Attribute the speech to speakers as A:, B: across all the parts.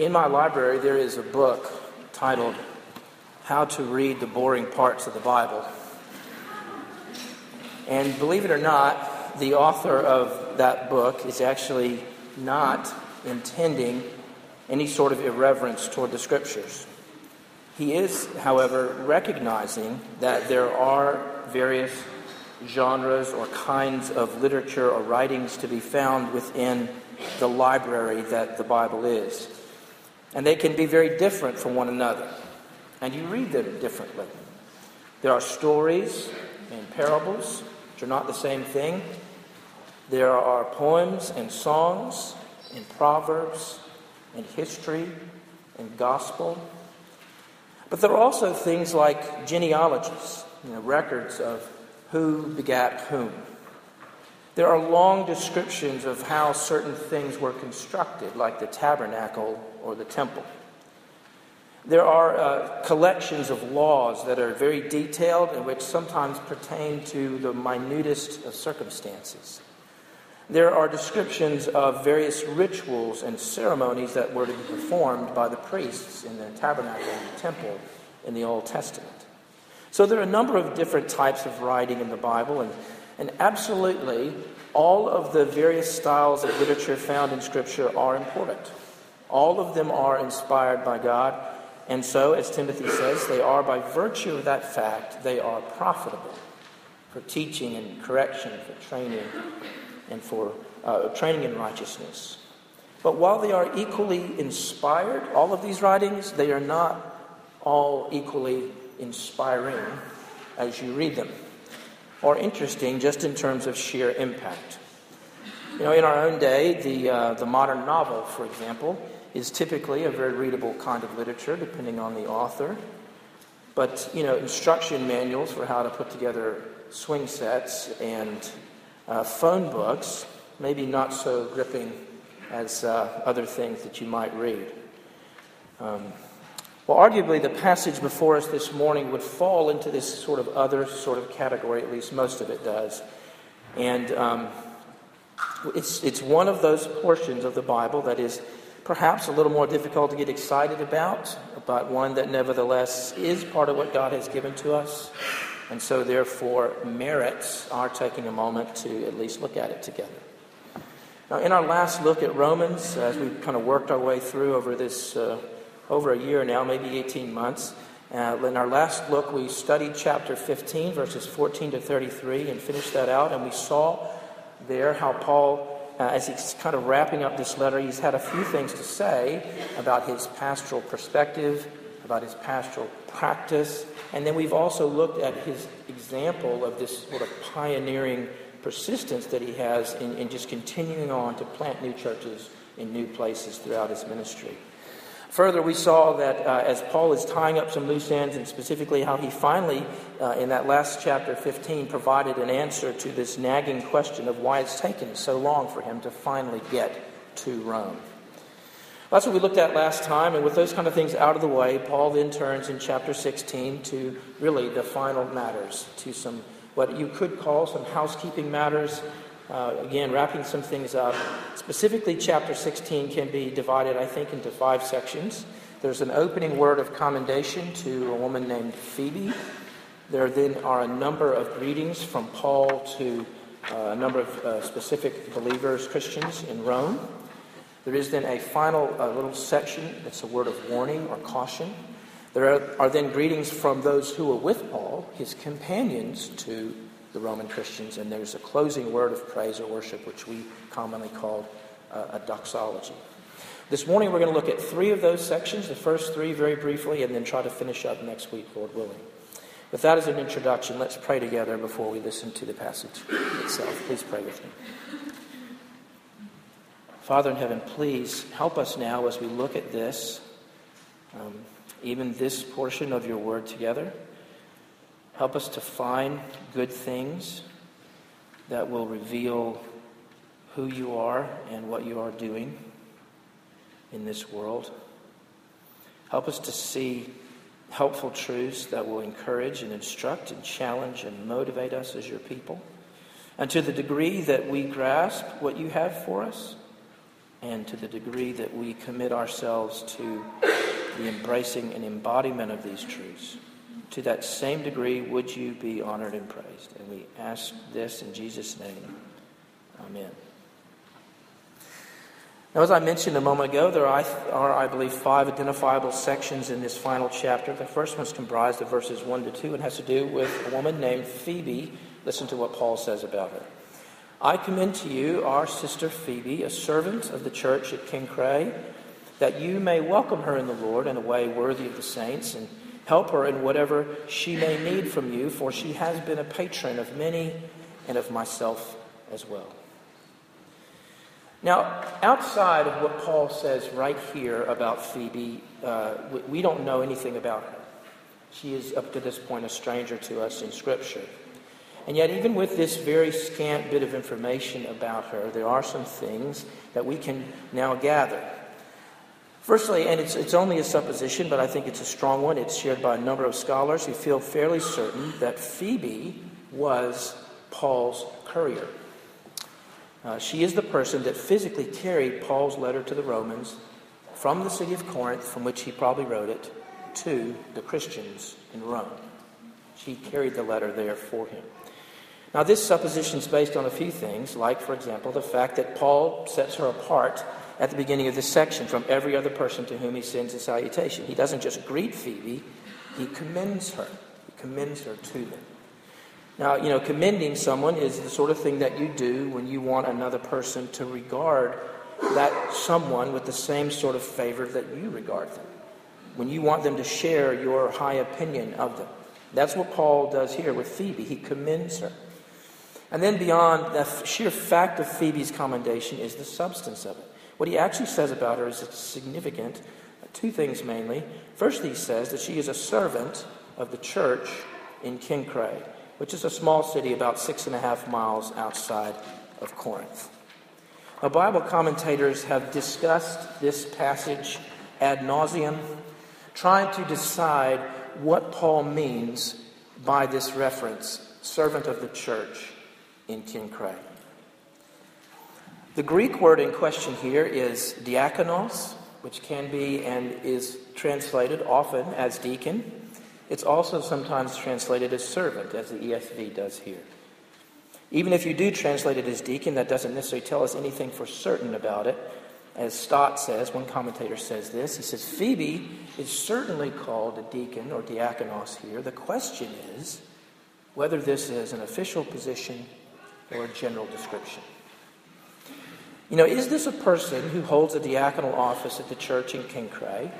A: In my library, there is a book titled How to Read the Boring Parts of the Bible. And believe it or not, the author of that book is actually not intending any sort of irreverence toward the scriptures. He is, however, recognizing that there are various genres or kinds of literature or writings to be found within the library that the Bible is. And they can be very different from one another. And you read them differently. There are stories and parables, which are not the same thing. There are poems and songs and proverbs and history and gospel. But there are also things like genealogies, you know, records of who begat whom. There are long descriptions of how certain things were constructed, like the tabernacle or the temple. There are uh, collections of laws that are very detailed and which sometimes pertain to the minutest of circumstances. There are descriptions of various rituals and ceremonies that were to be performed by the priests in the tabernacle and the temple in the Old Testament. So there are a number of different types of writing in the Bible, and, and absolutely all of the various styles of literature found in Scripture are important. All of them are inspired by God, and so, as Timothy says, they are, by virtue of that fact, they are profitable for teaching and correction, for training, and for uh, training in righteousness. But while they are equally inspired, all of these writings, they are not all equally inspiring as you read them, or interesting just in terms of sheer impact. You know, in our own day, the, uh, the modern novel, for example, is typically a very readable kind of literature, depending on the author. But, you know, instruction manuals for how to put together swing sets and uh, phone books, maybe not so gripping as uh, other things that you might read. Um, well, arguably, the passage before us this morning would fall into this sort of other sort of category, at least most of it does. And um, it's, it's one of those portions of the Bible that is perhaps a little more difficult to get excited about, but one that nevertheless is part of what God has given to us, and so therefore merits our taking a moment to at least look at it together. Now, in our last look at Romans, as we kind of worked our way through over this. Uh, over a year now, maybe 18 months. Uh, in our last look, we studied chapter 15, verses 14 to 33, and finished that out. And we saw there how Paul, uh, as he's kind of wrapping up this letter, he's had a few things to say about his pastoral perspective, about his pastoral practice. And then we've also looked at his example of this sort of pioneering persistence that he has in, in just continuing on to plant new churches in new places throughout his ministry. Further, we saw that uh, as Paul is tying up some loose ends, and specifically how he finally, uh, in that last chapter 15, provided an answer to this nagging question of why it's taken so long for him to finally get to Rome. That's what we looked at last time, and with those kind of things out of the way, Paul then turns in chapter 16 to really the final matters, to some what you could call some housekeeping matters uh, again, wrapping some things up. Specifically, chapter 16 can be divided, I think, into five sections. There's an opening word of commendation to a woman named Phoebe. There then are a number of greetings from Paul to uh, a number of uh, specific believers, Christians in Rome. There is then a final uh, little section that's a word of warning or caution. There are, are then greetings from those who were with Paul, his companions to the Roman Christians, and there's a closing word of praise or worship, which we commonly call uh, a doxology. This morning, we're going to look at three of those sections, the first three very briefly, and then try to finish up next week, Lord willing. With that as an introduction, let's pray together before we listen to the passage itself. Please pray with me. Father in heaven, please help us now as we look at this, um, even this portion of your word together. Help us to find good things that will reveal who you are and what you are doing in this world. Help us to see helpful truths that will encourage and instruct and challenge and motivate us as your people. And to the degree that we grasp what you have for us, and to the degree that we commit ourselves to the embracing and embodiment of these truths, to that same degree would you be honored and praised. And we ask this in Jesus' name. Amen. Now, as I mentioned a moment ago, there are, I believe, five identifiable sections in this final chapter. The first one is comprised of verses 1 to 2 and has to do with a woman named Phoebe. Listen to what Paul says about her. I commend to you our sister Phoebe, a servant of the church at Cenchreae, that you may welcome her in the Lord in a way worthy of the saints and help her in whatever she may need from you, for she has been a patron of many and of myself as well. Now, outside of what Paul says right here about Phoebe, uh, we don't know anything about her. She is, up to this point, a stranger to us in Scripture. And yet, even with this very scant bit of information about her, there are some things that we can now gather. Firstly, and it's, it's only a supposition, but I think it's a strong one, it's shared by a number of scholars who feel fairly certain that Phoebe was Paul's courier. Uh, she is the person that physically carried Paul's letter to the Romans from the city of Corinth, from which he probably wrote it, to the Christians in Rome. She carried the letter there for him. Now, this supposition is based on a few things, like, for example, the fact that Paul sets her apart at the beginning of this section from every other person to whom he sends a salutation. He doesn't just greet Phoebe, he commends her. He commends her to them. Now, you know, commending someone is the sort of thing that you do when you want another person to regard that someone with the same sort of favor that you regard them. When you want them to share your high opinion of them. That's what Paul does here with Phoebe. He commends her. And then beyond the sheer fact of Phoebe's commendation is the substance of it. What he actually says about her is significant. Two things mainly. First, he says that she is a servant of the church in Cenchreae which is a small city about six and a half miles outside of Corinth. Now, Bible commentators have discussed this passage ad nauseum, trying to decide what Paul means by this reference, servant of the church in Cenchreae. The Greek word in question here is diakonos, which can be and is translated often as deacon. It's also sometimes translated as servant, as the ESV does here. Even if you do translate it as deacon, that doesn't necessarily tell us anything for certain about it. As Stott says, one commentator says this he says, Phoebe is certainly called a deacon or diakonos here. The question is whether this is an official position or a general description. You know, is this a person who holds a diaconal office at the church in Cenchreae?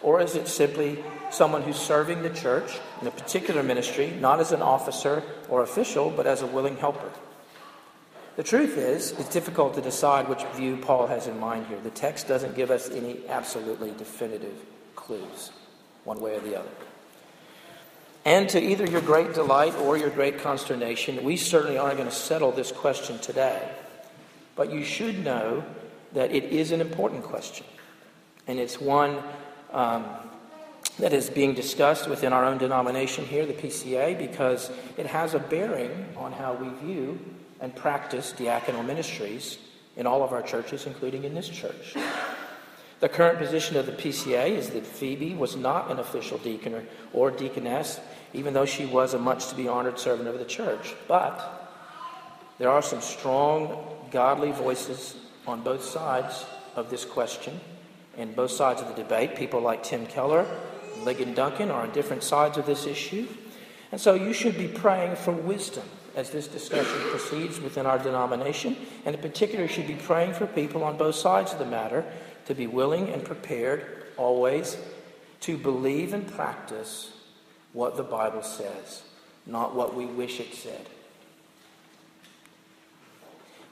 A: Or is it simply someone who's serving the church in a particular ministry, not as an officer or official, but as a willing helper? The truth is, it's difficult to decide which view Paul has in mind here. The text doesn't give us any absolutely definitive clues, one way or the other. And to either your great delight or your great consternation, we certainly aren't going to settle this question today. But you should know that it is an important question. And it's one um, that is being discussed within our own denomination here, the PCA, because it has a bearing on how we view and practice diaconal ministries in all of our churches, including in this church. The current position of the PCA is that Phoebe was not an official deacon or, or deaconess, even though she was a much to be honored servant of the church. But there are some strong, godly voices on both sides of this question in both sides of the debate. People like Tim Keller and Ligon Duncan are on different sides of this issue. And so you should be praying for wisdom as this discussion proceeds within our denomination. And in particular, you should be praying for people on both sides of the matter to be willing and prepared always to believe and practice what the Bible says, not what we wish it said.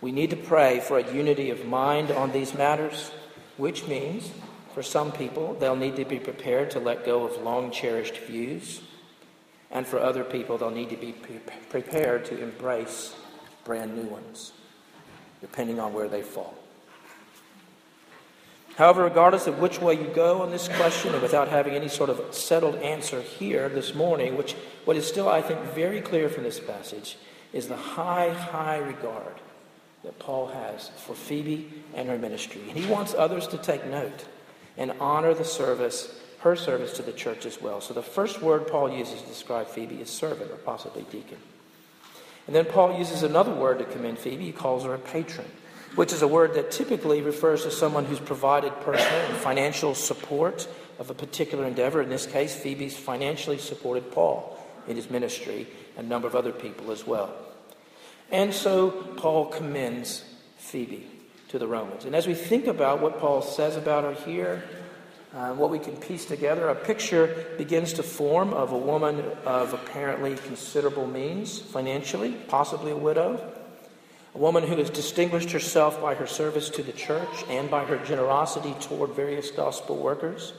A: We need to pray for a unity of mind on these matters which means for some people, they'll need to be prepared to let go of long cherished views. And for other people, they'll need to be pre- prepared to embrace brand new ones, depending on where they fall. However, regardless of which way you go on this question, and without having any sort of settled answer here this morning, which what is still, I think, very clear from this passage, is the high, high regard that Paul has for Phoebe and her ministry. And he wants others to take note and honor the service, her service to the church as well. So the first word Paul uses to describe Phoebe is servant or possibly deacon. And then Paul uses another word to commend Phoebe. He calls her a patron, which is a word that typically refers to someone who's provided personal and financial support of a particular endeavor. In this case, Phoebe's financially supported Paul in his ministry and a number of other people as well. And so Paul commends Phoebe to the Romans. And as we think about what Paul says about her here, uh, what we can piece together, a picture begins to form of a woman of apparently considerable means financially, possibly a widow, a woman who has distinguished herself by her service to the church and by her generosity toward various gospel workers.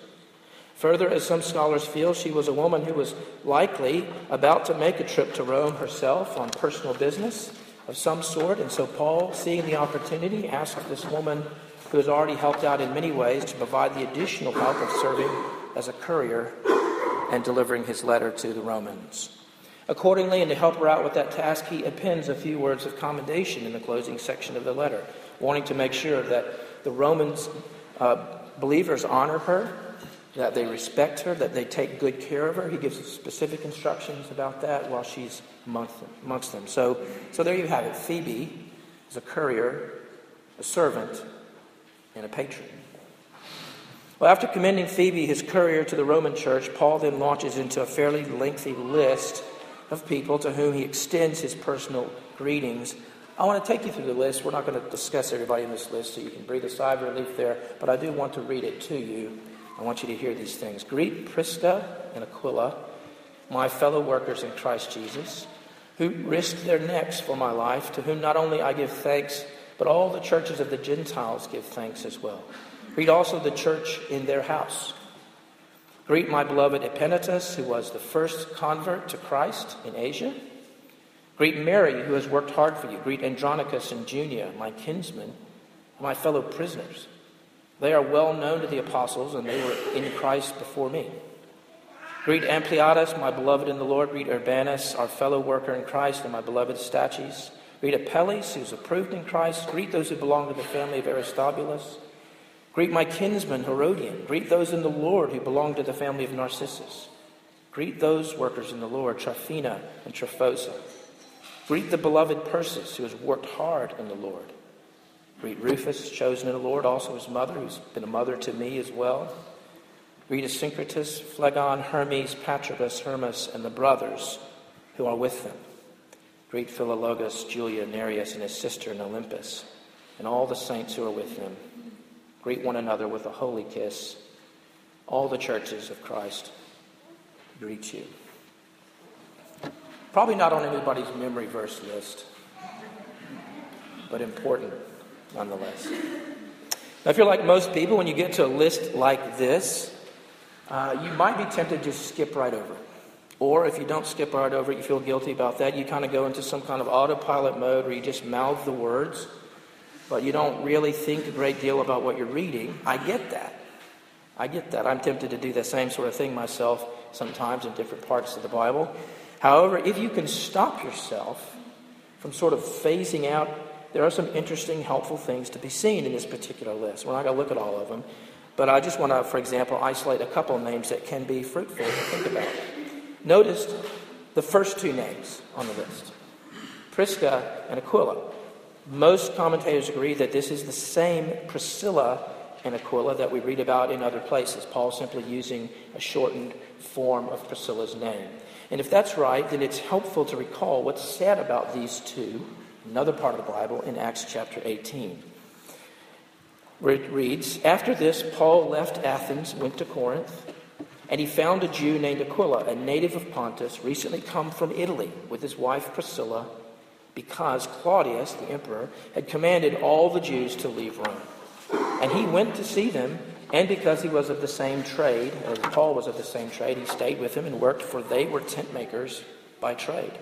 A: Further, as some scholars feel, she was a woman who was likely about to make a trip to Rome herself on personal business of some sort. And so Paul, seeing the opportunity, asked this woman who has already helped out in many ways to provide the additional help of serving as a courier and delivering his letter to the Romans. Accordingly, and to help her out with that task, he appends a few words of commendation in the closing section of the letter, wanting to make sure that the Romans uh, believers honor her, that they respect her, that they take good care of her. He gives specific instructions about that while she's amongst them. Amongst them. So, so there you have it. Phoebe is a courier, a servant, and a patron. Well, after commending Phoebe, his courier, to the Roman church, Paul then launches into a fairly lengthy list of people to whom he extends his personal greetings. I want to take you through the list. We're not going to discuss everybody in this list, so you can breathe a sigh of relief there, but I do want to read it to you. I want you to hear these things. Greet Prisca and Aquila, my fellow workers in Christ Jesus, who risked their necks for my life, to whom not only I give thanks, but all the churches of the Gentiles give thanks as well. Greet also the church in their house. Greet my beloved Epaenetus, who was the first convert to Christ in Asia. Greet Mary, who has worked hard for you. Greet Andronicus and Junia, my kinsmen, my fellow prisoners. They are well known to the apostles, and they were in Christ before me. Greet Ampliatus, my beloved in the Lord. Greet Urbanus, our fellow worker in Christ, and my beloved Stachys. Greet Apelles, who's approved in Christ. Greet those who belong to the family of Aristobulus. Greet my kinsman Herodion. Greet those in the Lord who belong to the family of Narcissus. Greet those workers in the Lord, Tryphena and Tryphosa. Greet the beloved Persis, who has worked hard in the Lord. Greet Rufus, chosen in the Lord, also his mother, who's been a mother to me as well. Greet Asyncritus, Phlegon, Hermes, Patrobas, Hermas, and the brothers who are with them. Greet Philologus, Julia, Nereus, and his sister in Olympas, and all the saints who are with them. Greet one another with a holy kiss. All the churches of Christ greet you. Probably not on anybody's memory verse list, but important nonetheless. Now, if you're like most people, when you get to a list like this, uh, you might be tempted to just skip right over it. Or if you don't skip right over it, you feel guilty about that, you kind of go into some kind of autopilot mode where you just mouth the words, but you don't really think a great deal about what you're reading. I get that. I get that. I'm tempted to do the same sort of thing myself sometimes in different parts of the Bible. However, if you can stop yourself from sort of phasing out there are some interesting, helpful things to be seen in this particular list. We're not going to look at all of them, but I just want to, for example, isolate a couple of names that can be fruitful to think about. Notice the first two names on the list Prisca and Aquila. Most commentators agree that this is the same Priscilla and Aquila that we read about in other places, Paul simply using a shortened form of Priscilla's name. And if that's right, then it's helpful to recall what's said about these two another part of the Bible in Acts chapter 18. Where it reads After this, Paul left Athens, went to Corinth, and he found a Jew named Aquila, a native of Pontus, recently come from Italy with his wife Priscilla, because Claudius, the emperor, had commanded all the Jews to leave Rome. And he went to see them, and because he was of the same trade, as Paul was of the same trade, he stayed with them and worked, for they were tent makers by trade.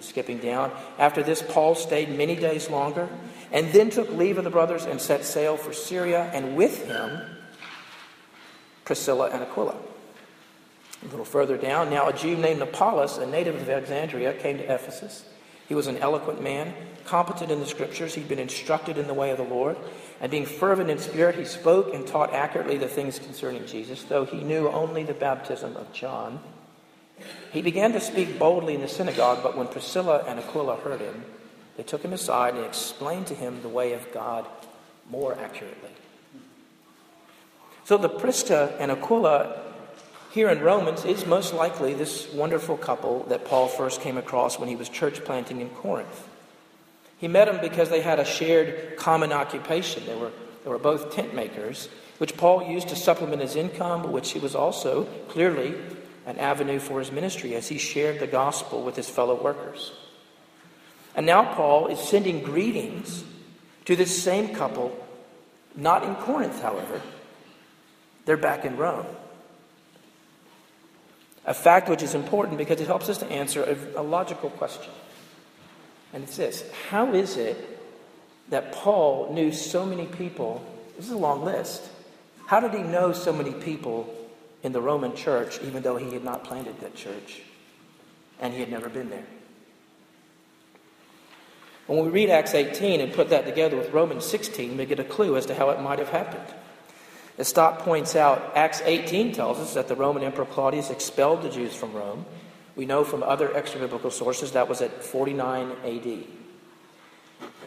A: Skipping down. After this, Paul stayed many days longer and then took leave of the brothers and set sail for Syria, and with him Priscilla and Aquila. A little further down, now a Jew named Apollos, a native of Alexandria, came to Ephesus. He was an eloquent man, competent in the scriptures. He'd been instructed in the way of the Lord. And being fervent in spirit, he spoke and taught accurately the things concerning Jesus, though he knew only the baptism of John. He began to speak boldly in the synagogue, but when Priscilla and Aquila heard him, they took him aside and explained to him the way of God more accurately. So the Prisca and Aquila here in Romans is most likely this wonderful couple that Paul first came across when he was church planting in Corinth. He met them because they had a shared common occupation. They were, they were both tent makers, which Paul used to supplement his income, but which he was also clearly an avenue for his ministry as he shared the gospel with his fellow workers. And now Paul is sending greetings to this same couple, not in Corinth, however. They're back in Rome. A fact which is important because it helps us to answer a, a logical question. And it's this How is it that Paul knew so many people? This is a long list. How did he know so many people in the Roman church, even though he had not planted that church and he had never been there? When we read Acts 18 and put that together with Romans 16, we get a clue as to how it might have happened. As Stott points out, Acts 18 tells us that the Roman Emperor Claudius expelled the Jews from Rome. We know from other extra biblical sources that was at 49 AD.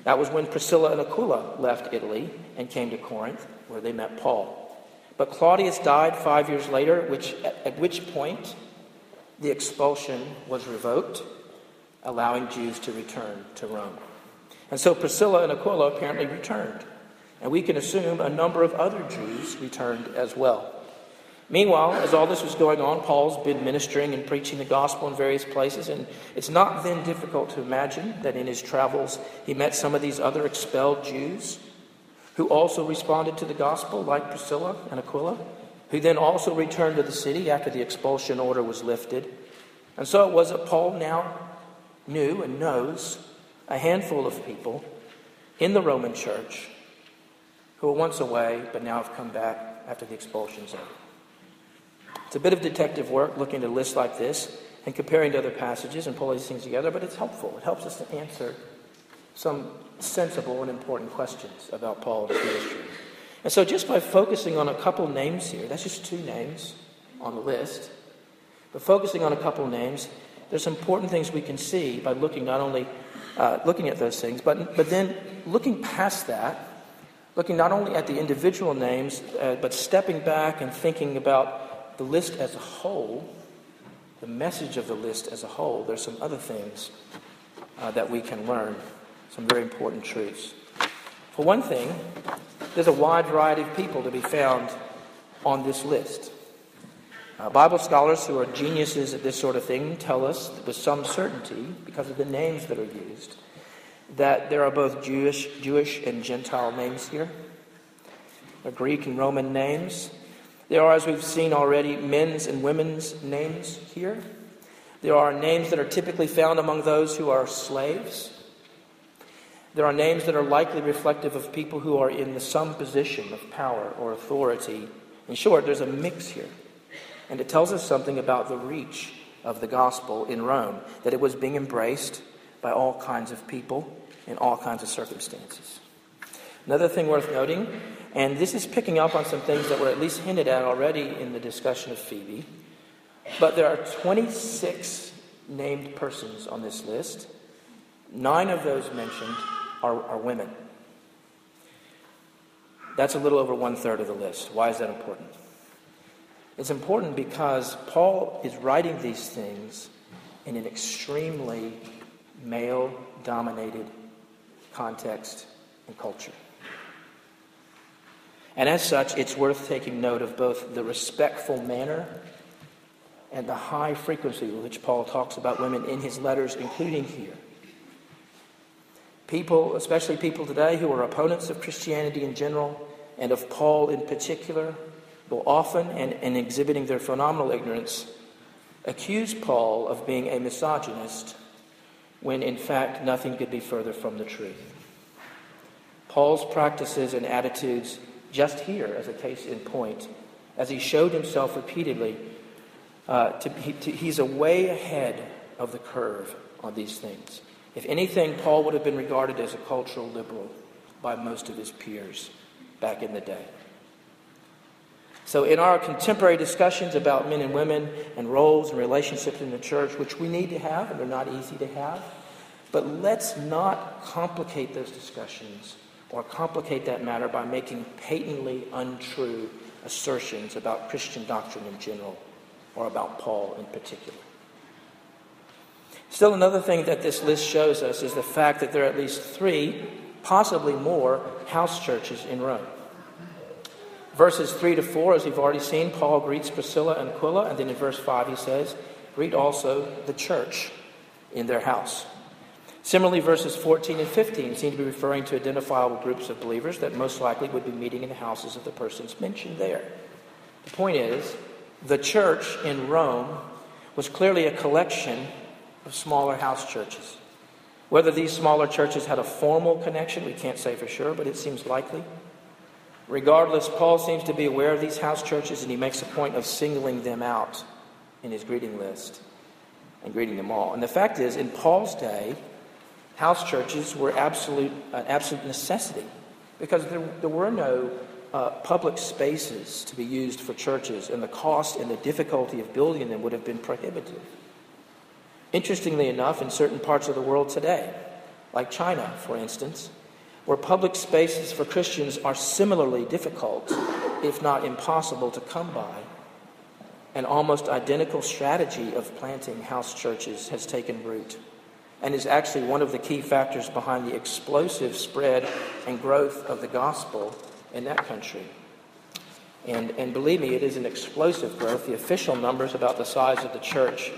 A: That was when Priscilla and Aquila left Italy and came to Corinth, where they met Paul. But Claudius died five years later, which, at which point the expulsion was revoked, allowing Jews to return to Rome. And so Priscilla and Aquila apparently returned. And we can assume a number of other Jews returned as well. Meanwhile, as all this was going on, Paul's been ministering and preaching the gospel in various places, and it's not then difficult to imagine that in his travels he met some of these other expelled Jews who also responded to the gospel, like Priscilla and Aquila, who then also returned to the city after the expulsion order was lifted. And so it was that Paul now knew and knows a handful of people in the Roman church who were once away but now have come back after the expulsion's over. It's a bit of detective work looking at a list like this and comparing to other passages and pulling these things together, but it's helpful. It helps us to answer some sensible and important questions about Paul and ministry. And so, just by focusing on a couple names here, that's just two names on the list, but focusing on a couple names, there's important things we can see by looking not only uh, looking at those things, but, but then looking past that looking not only at the individual names, uh, but stepping back and thinking about the list as a whole, the message of the list as a whole, there's some other things uh, that we can learn, some very important truths. For one thing, there's a wide variety of people to be found on this list. Uh, Bible scholars who are geniuses at this sort of thing tell us with some certainty, because of the names that are used, that there are both Jewish, Jewish and Gentile names here, there are Greek and Roman names. There are, as we've seen already, men's and women's names here. There are names that are typically found among those who are slaves. There are names that are likely reflective of people who are in some position of power or authority. In short, there's a mix here. And it tells us something about the reach of the gospel in Rome, that it was being embraced by all kinds of people in all kinds of circumstances. Another thing worth noting, and this is picking up on some things that were at least hinted at already in the discussion of Phoebe, but there are 26 named persons on this list. Nine of those mentioned are, are women. That's a little over one third of the list. Why is that important? It's important because Paul is writing these things in an extremely male dominated context, and culture. And as such, it's worth taking note of both the respectful manner and the high frequency with which Paul talks about women in his letters, including here. People, especially people today who are opponents of Christianity in general and of Paul in particular, will often, and in exhibiting their phenomenal ignorance, accuse Paul of being a misogynist when in fact nothing could be further from the truth. Paul's practices and attitudes, just here as a case in point, as he showed himself repeatedly, uh, to, he, to, he's a way ahead of the curve on these things. If anything, Paul would have been regarded as a cultural liberal by most of his peers back in the day. So, in our contemporary discussions about men and women and roles and relationships in the church, which we need to have and they're not easy to have, but let's not complicate those discussions or complicate that matter by making patently untrue assertions about Christian doctrine in general or about Paul in particular. Still, another thing that this list shows us is the fact that there are at least three, possibly more, house churches in Rome. Verses 3 to 4, as we've already seen, Paul greets Priscilla and Aquila, and then in verse 5 he says, Greet also the church in their house. Similarly, verses 14 and 15 seem to be referring to identifiable groups of believers that most likely would be meeting in the houses of the persons mentioned there. The point is, the church in Rome was clearly a collection of smaller house churches. Whether these smaller churches had a formal connection, we can't say for sure, but it seems likely. Regardless, Paul seems to be aware of these house churches and he makes a point of singling them out in his greeting list and greeting them all. And the fact is, in Paul's day, house churches were absolute, an absolute necessity because there, there were no uh, public spaces to be used for churches, and the cost and the difficulty of building them would have been prohibitive. Interestingly enough, in certain parts of the world today, like China, for instance, where public spaces for Christians are similarly difficult, if not impossible, to come by, an almost identical strategy of planting house churches has taken root and is actually one of the key factors behind the explosive spread and growth of the gospel in that country. And, and believe me, it is an explosive growth. The official numbers about the size of the church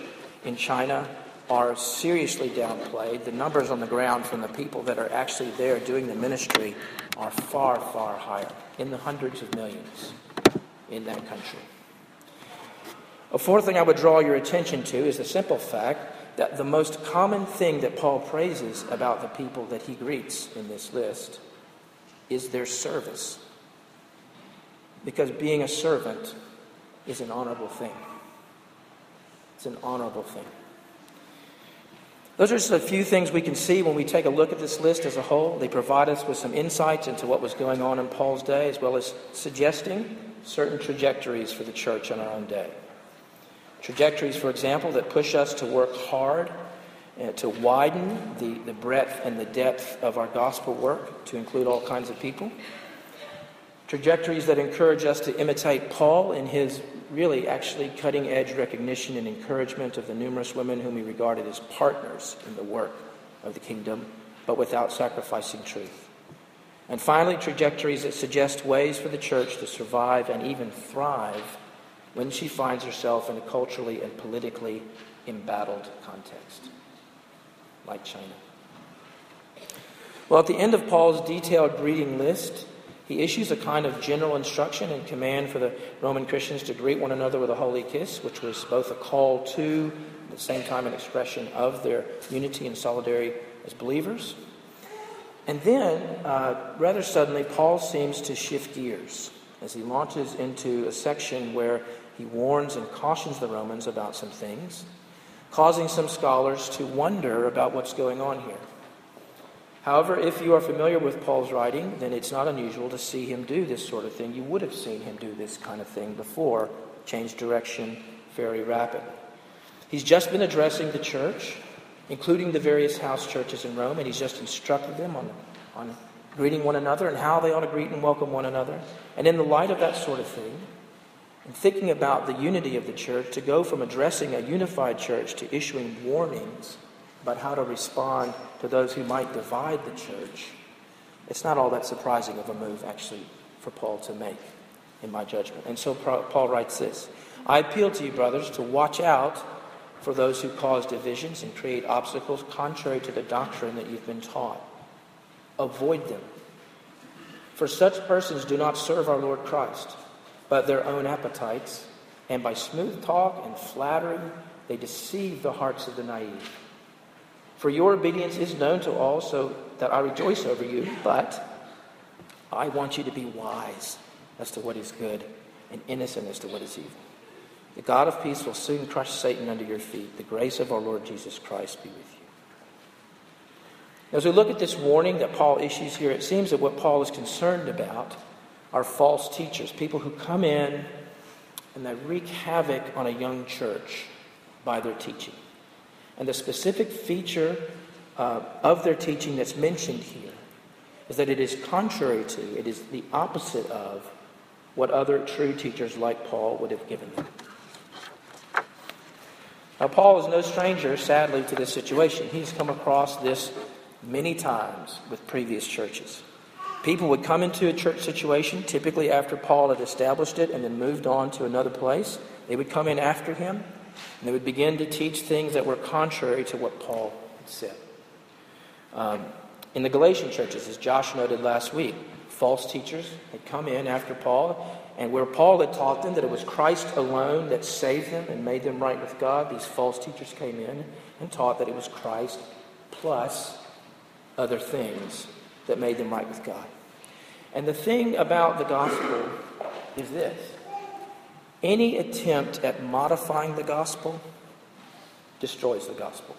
A: in China are seriously downplayed. The numbers on the ground from the people that are actually there doing the ministry are far, far higher, in the hundreds of millions in that country. A fourth thing I would draw your attention to is the simple fact that the most common thing that Paul praises about the people that he greets in this list is their service. Because being a servant is an honorable thing. It's an honorable thing. Those are just a few things we can see when we take a look at this list as a whole. They provide us with some insights into what was going on in Paul's day, as well as suggesting certain trajectories for the church in our own day. Trajectories, for example, that push us to work hard uh, to widen the, the breadth and the depth of our gospel work to include all kinds of people. Trajectories that encourage us to imitate Paul in his really actually cutting edge recognition and encouragement of the numerous women whom he regarded as partners in the work of the kingdom, but without sacrificing truth. And finally, trajectories that suggest ways for the church to survive and even thrive when she finds herself in a culturally and politically embattled context, like China. Well, at the end of Paul's detailed greeting list, he issues a kind of general instruction and command for the Roman Christians to greet one another with a holy kiss, which was both a call to, at the same time, an expression of their unity and solidarity as believers. And then, uh, rather suddenly, Paul seems to shift gears as he launches into a section where he warns and cautions the Romans about some things, causing some scholars to wonder about what's going on here. However, if you are familiar with Paul's writing, then it's not unusual to see him do this sort of thing. You would have seen him do this kind of thing before, change direction very rapidly. He's just been addressing the church, including the various house churches in Rome, and he's just instructed them on, on greeting one another and how they ought to greet and welcome one another. And in the light of that sort of thing, and thinking about the unity of the church, to go from addressing a unified church to issuing warnings about how to respond to those who might divide the church, it's not all that surprising of a move, actually, for Paul to make, in my judgment. And so Paul writes this I appeal to you, brothers, to watch out for those who cause divisions and create obstacles contrary to the doctrine that you've been taught. Avoid them. For such persons do not serve our Lord Christ, but their own appetites, and by smooth talk and flattery, they deceive the hearts of the naive. For your obedience is known to all, so that I rejoice over you, but I want you to be wise as to what is good and innocent as to what is evil. The God of peace will soon crush Satan under your feet. The grace of our Lord Jesus Christ be with you. As we look at this warning that Paul issues here, it seems that what Paul is concerned about are false teachers, people who come in and they wreak havoc on a young church by their teaching. And the specific feature uh, of their teaching that's mentioned here is that it is contrary to, it is the opposite of what other true teachers like Paul would have given them. Now, Paul is no stranger, sadly, to this situation. He's come across this many times with previous churches. People would come into a church situation, typically after Paul had established it and then moved on to another place. They would come in after him, and they would begin to teach things that were contrary to what Paul had said. Um, in the Galatian churches, as Josh noted last week, false teachers had come in after Paul, and where Paul had taught them that it was Christ alone that saved them and made them right with God, these false teachers came in and taught that it was Christ plus other things that made them right with God. And the thing about the gospel is this any attempt at modifying the gospel destroys the gospel.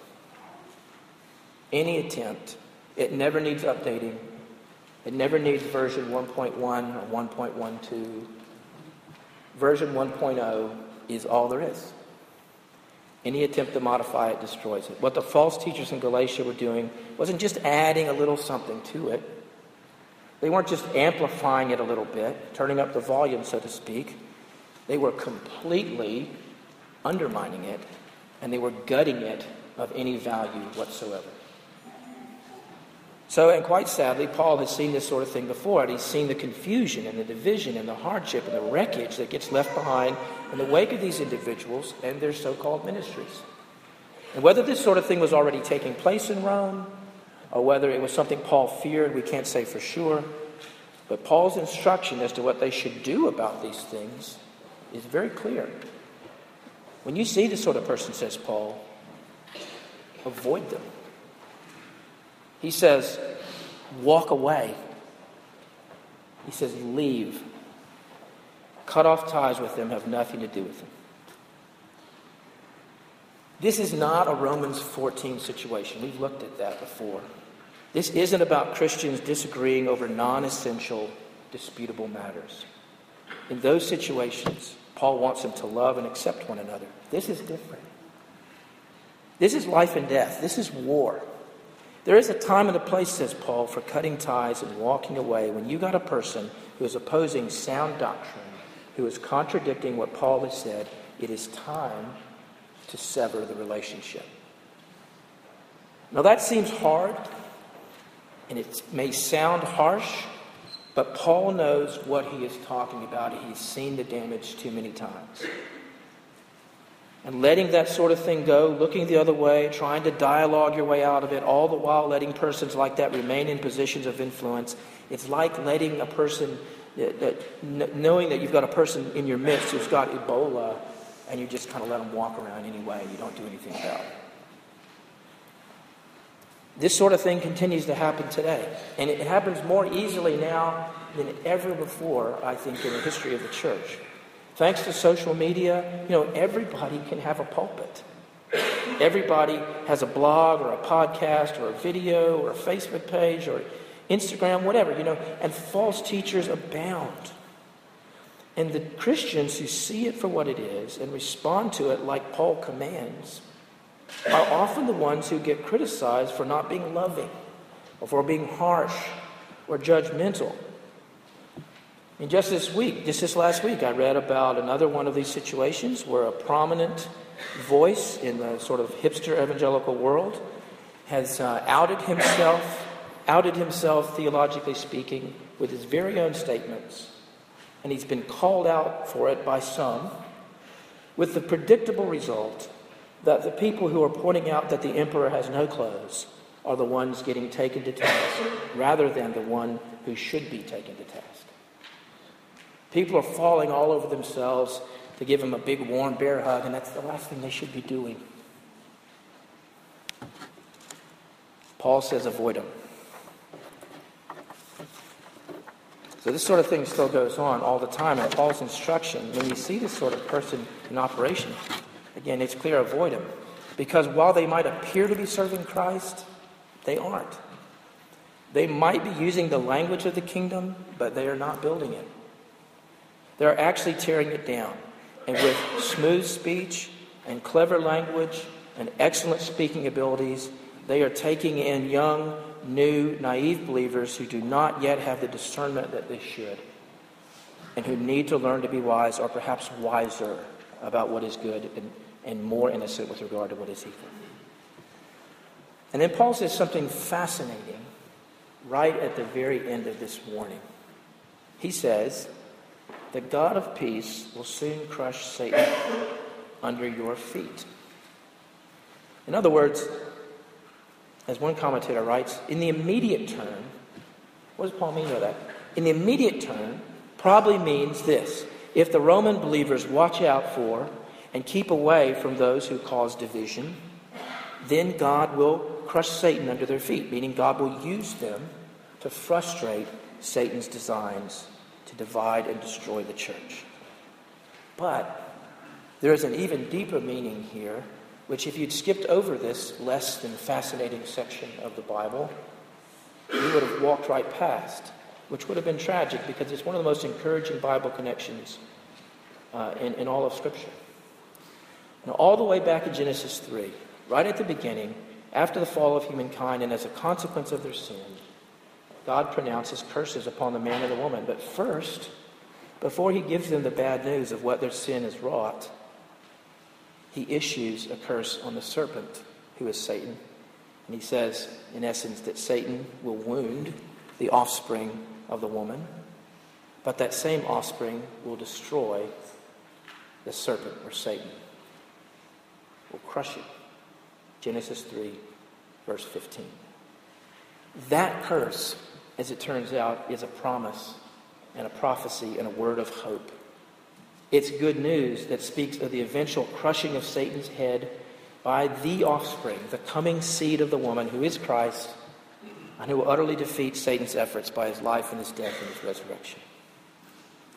A: Any attempt it never needs updating. It never needs version 1.1 or 1.12. Version 1.0 is all there is. Any attempt to modify it destroys it. What the false teachers in Galatia were doing wasn't just adding a little something to it. They weren't just amplifying it a little bit, turning up the volume, so to speak. They were completely undermining it, and they were gutting it of any value whatsoever. So, and quite sadly, Paul has seen this sort of thing before. And he's seen the confusion and the division and the hardship and the wreckage that gets left behind in the wake of these individuals and their so called ministries. And whether this sort of thing was already taking place in Rome or whether it was something Paul feared, we can't say for sure. But Paul's instruction as to what they should do about these things is very clear. When you see this sort of person, says Paul, avoid them. He says, walk away. He says, leave. Cut off ties with them, have nothing to do with them. This is not a Romans 14 situation. We've looked at that before. This isn't about Christians disagreeing over non essential, disputable matters. In those situations, Paul wants them to love and accept one another. This is different. This is life and death. This is war. There is a time and a place, says Paul, for cutting ties and walking away when you got a person who is opposing sound doctrine, who is contradicting what Paul has said. It is time to sever the relationship. Now, that seems hard, and it may sound harsh, but Paul knows what he is talking about. He's seen the damage too many times and letting that sort of thing go, looking the other way, trying to dialogue your way out of it, all the while letting persons like that remain in positions of influence. It's like letting a person, that, knowing that you've got a person in your midst who's got Ebola, and you just kind of let them walk around anyway, you don't do anything about it. This sort of thing continues to happen today. And it happens more easily now than ever before, I think, in the history of the church. Thanks to social media, you know, everybody can have a pulpit. Everybody has a blog or a podcast or a video or a Facebook page or Instagram, whatever, you know, and false teachers abound. And the Christians who see it for what it is and respond to it like Paul commands are often the ones who get criticized for not being loving or for being harsh or judgmental. And just this week, just this last week, I read about another one of these situations where a prominent voice in the sort of hipster evangelical world has uh, outed himself, outed himself theologically speaking, with his very own statements. And he's been called out for it by some, with the predictable result that the people who are pointing out that the emperor has no clothes are the ones getting taken to task rather than the one who should be taken to task. People are falling all over themselves to give him a big, warm bear hug, and that's the last thing they should be doing. Paul says, avoid them. So this sort of thing still goes on all the time. And Paul's instruction, when you see this sort of person in operation, again, it's clear avoid them. Because while they might appear to be serving Christ, they aren't. They might be using the language of the kingdom, but they are not building it. They're actually tearing it down. And with smooth speech and clever language and excellent speaking abilities, they are taking in young, new, naive believers who do not yet have the discernment that they should and who need to learn to be wise or perhaps wiser about what is good and, and more innocent with regard to what is evil. And then Paul says something fascinating right at the very end of this warning. He says, The God of peace will soon crush Satan under your feet. In other words, as one commentator writes, in the immediate term, what does Paul mean by that? In the immediate term, probably means this if the Roman believers watch out for and keep away from those who cause division, then God will crush Satan under their feet, meaning God will use them to frustrate Satan's designs to divide and destroy the church. But there is an even deeper meaning here which, if you'd skipped over this less than fascinating section of the Bible, you would have walked right past, which would have been tragic because it's one of the most encouraging Bible connections uh, in, in all of Scripture. Now, all the way back in Genesis 3, right at the beginning, after the fall of humankind and as a consequence of their sin, God pronounces curses upon the man and the woman. But first, before he gives them the bad news of what their sin has wrought, he issues a curse on the serpent, who is Satan. And he says, in essence, that Satan will wound the offspring of the woman, but that same offspring will destroy the serpent or Satan, will crush it. Genesis 3, verse 15. That curse, as it turns out, is a promise and a prophecy and a word of hope. It's good news that speaks of the eventual crushing of Satan's head by the offspring, the coming seed of the woman who is Christ, and who will utterly defeat Satan's efforts by his life and his death and his resurrection.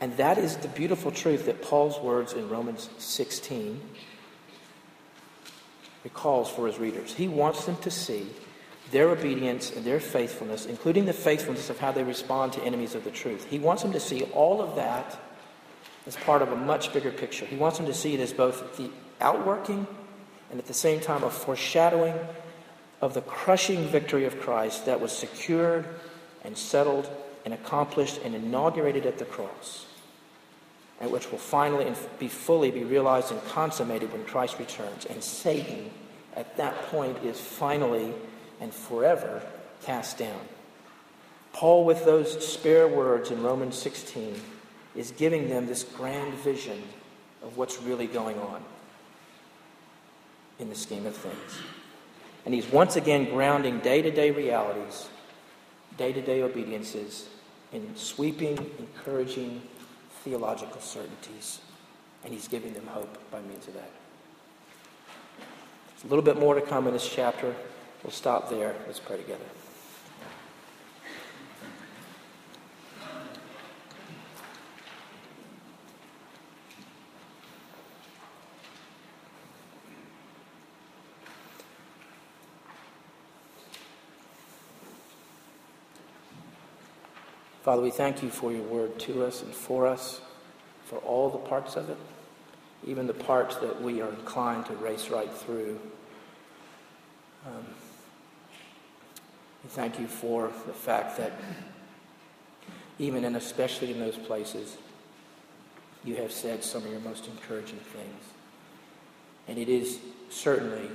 A: And that is the beautiful truth that Paul's words in Romans 16 recalls for his readers. He wants them to see their obedience and their faithfulness, including the faithfulness of how they respond to enemies of the truth. He wants them to see all of that as part of a much bigger picture. He wants them to see it as both the outworking and at the same time a foreshadowing of the crushing victory of Christ that was secured and settled and accomplished and inaugurated at the cross, and which will finally be fully be realized and consummated when Christ returns. And Satan, at that point, is finally and forever cast down. Paul, with those spare words in Romans 16, is giving them this grand vision of what's really going on in the scheme of things. And he's once again grounding day to day realities, day to day obediences in sweeping, encouraging theological certainties. And he's giving them hope by means of that. There's a little bit more to come in this chapter. We'll stop there. Let's pray together. Father, we thank you for your word to us and for us, for all the parts of it, even the parts that we are inclined to race right through. Um, we thank you for the fact that even and especially in those places, you have said some of your most encouraging things. And it is certainly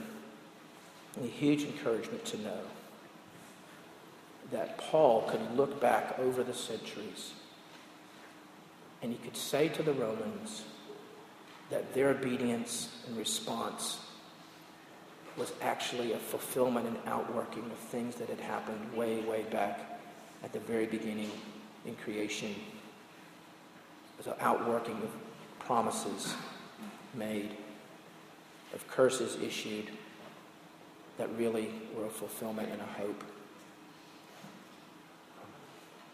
A: a huge encouragement to know that Paul could look back over the centuries and he could say to the Romans that their obedience and response was actually a fulfillment and outworking of things that had happened way, way back at the very beginning in creation. It was an outworking of promises made, of curses issued that really were a fulfillment and a hope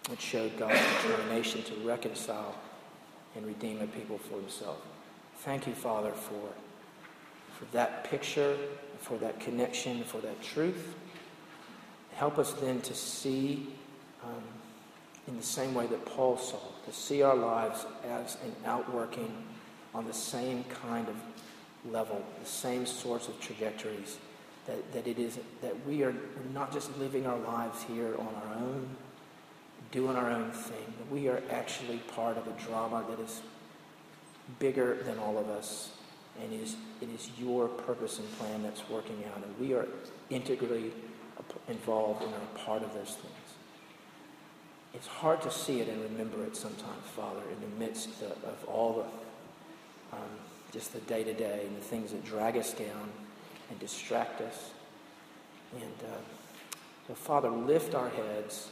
A: which showed God's determination to reconcile and redeem a people for himself. Thank you, Father, for, for that picture, for that connection, for that truth. Help us then to see um, in the same way that Paul saw, to see our lives as an outworking on the same kind of level, the same sorts of trajectories, that, that it is that we are not just living our lives here on our own, doing our own thing, but we are actually part of a drama that is bigger than all of us, and is, it is your purpose and plan that's working out, and we are integrally involved and are part of those things. It's hard to see it and remember it sometimes, Father, in the midst of, of all the, um, just the day to day and the things that drag us down and distract us. And uh, so, Father, lift our heads.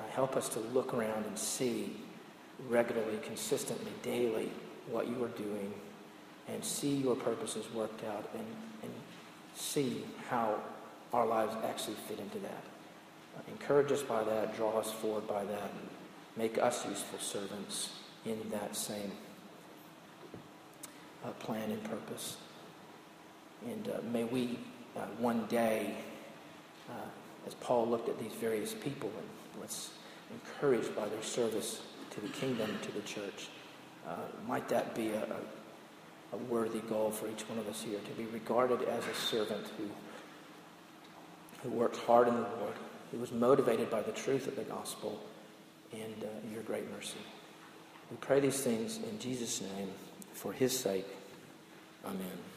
A: Uh, help us to look around and see regularly, consistently, daily what you are doing and see your purposes worked out and, and see how our lives actually fit into that. Uh, encourage us by that, draw us forward by that, make us useful servants in that same uh, plan and purpose. And uh, may we uh, one day, uh, as Paul looked at these various people and encouraged by their service to the kingdom, to the church, uh, might that be a, a, a worthy goal for each one of us here, to be regarded as a servant who, who worked hard in the Lord, who was motivated by the truth of the gospel and uh, your great mercy. We pray these things in Jesus' name for his sake. Amen.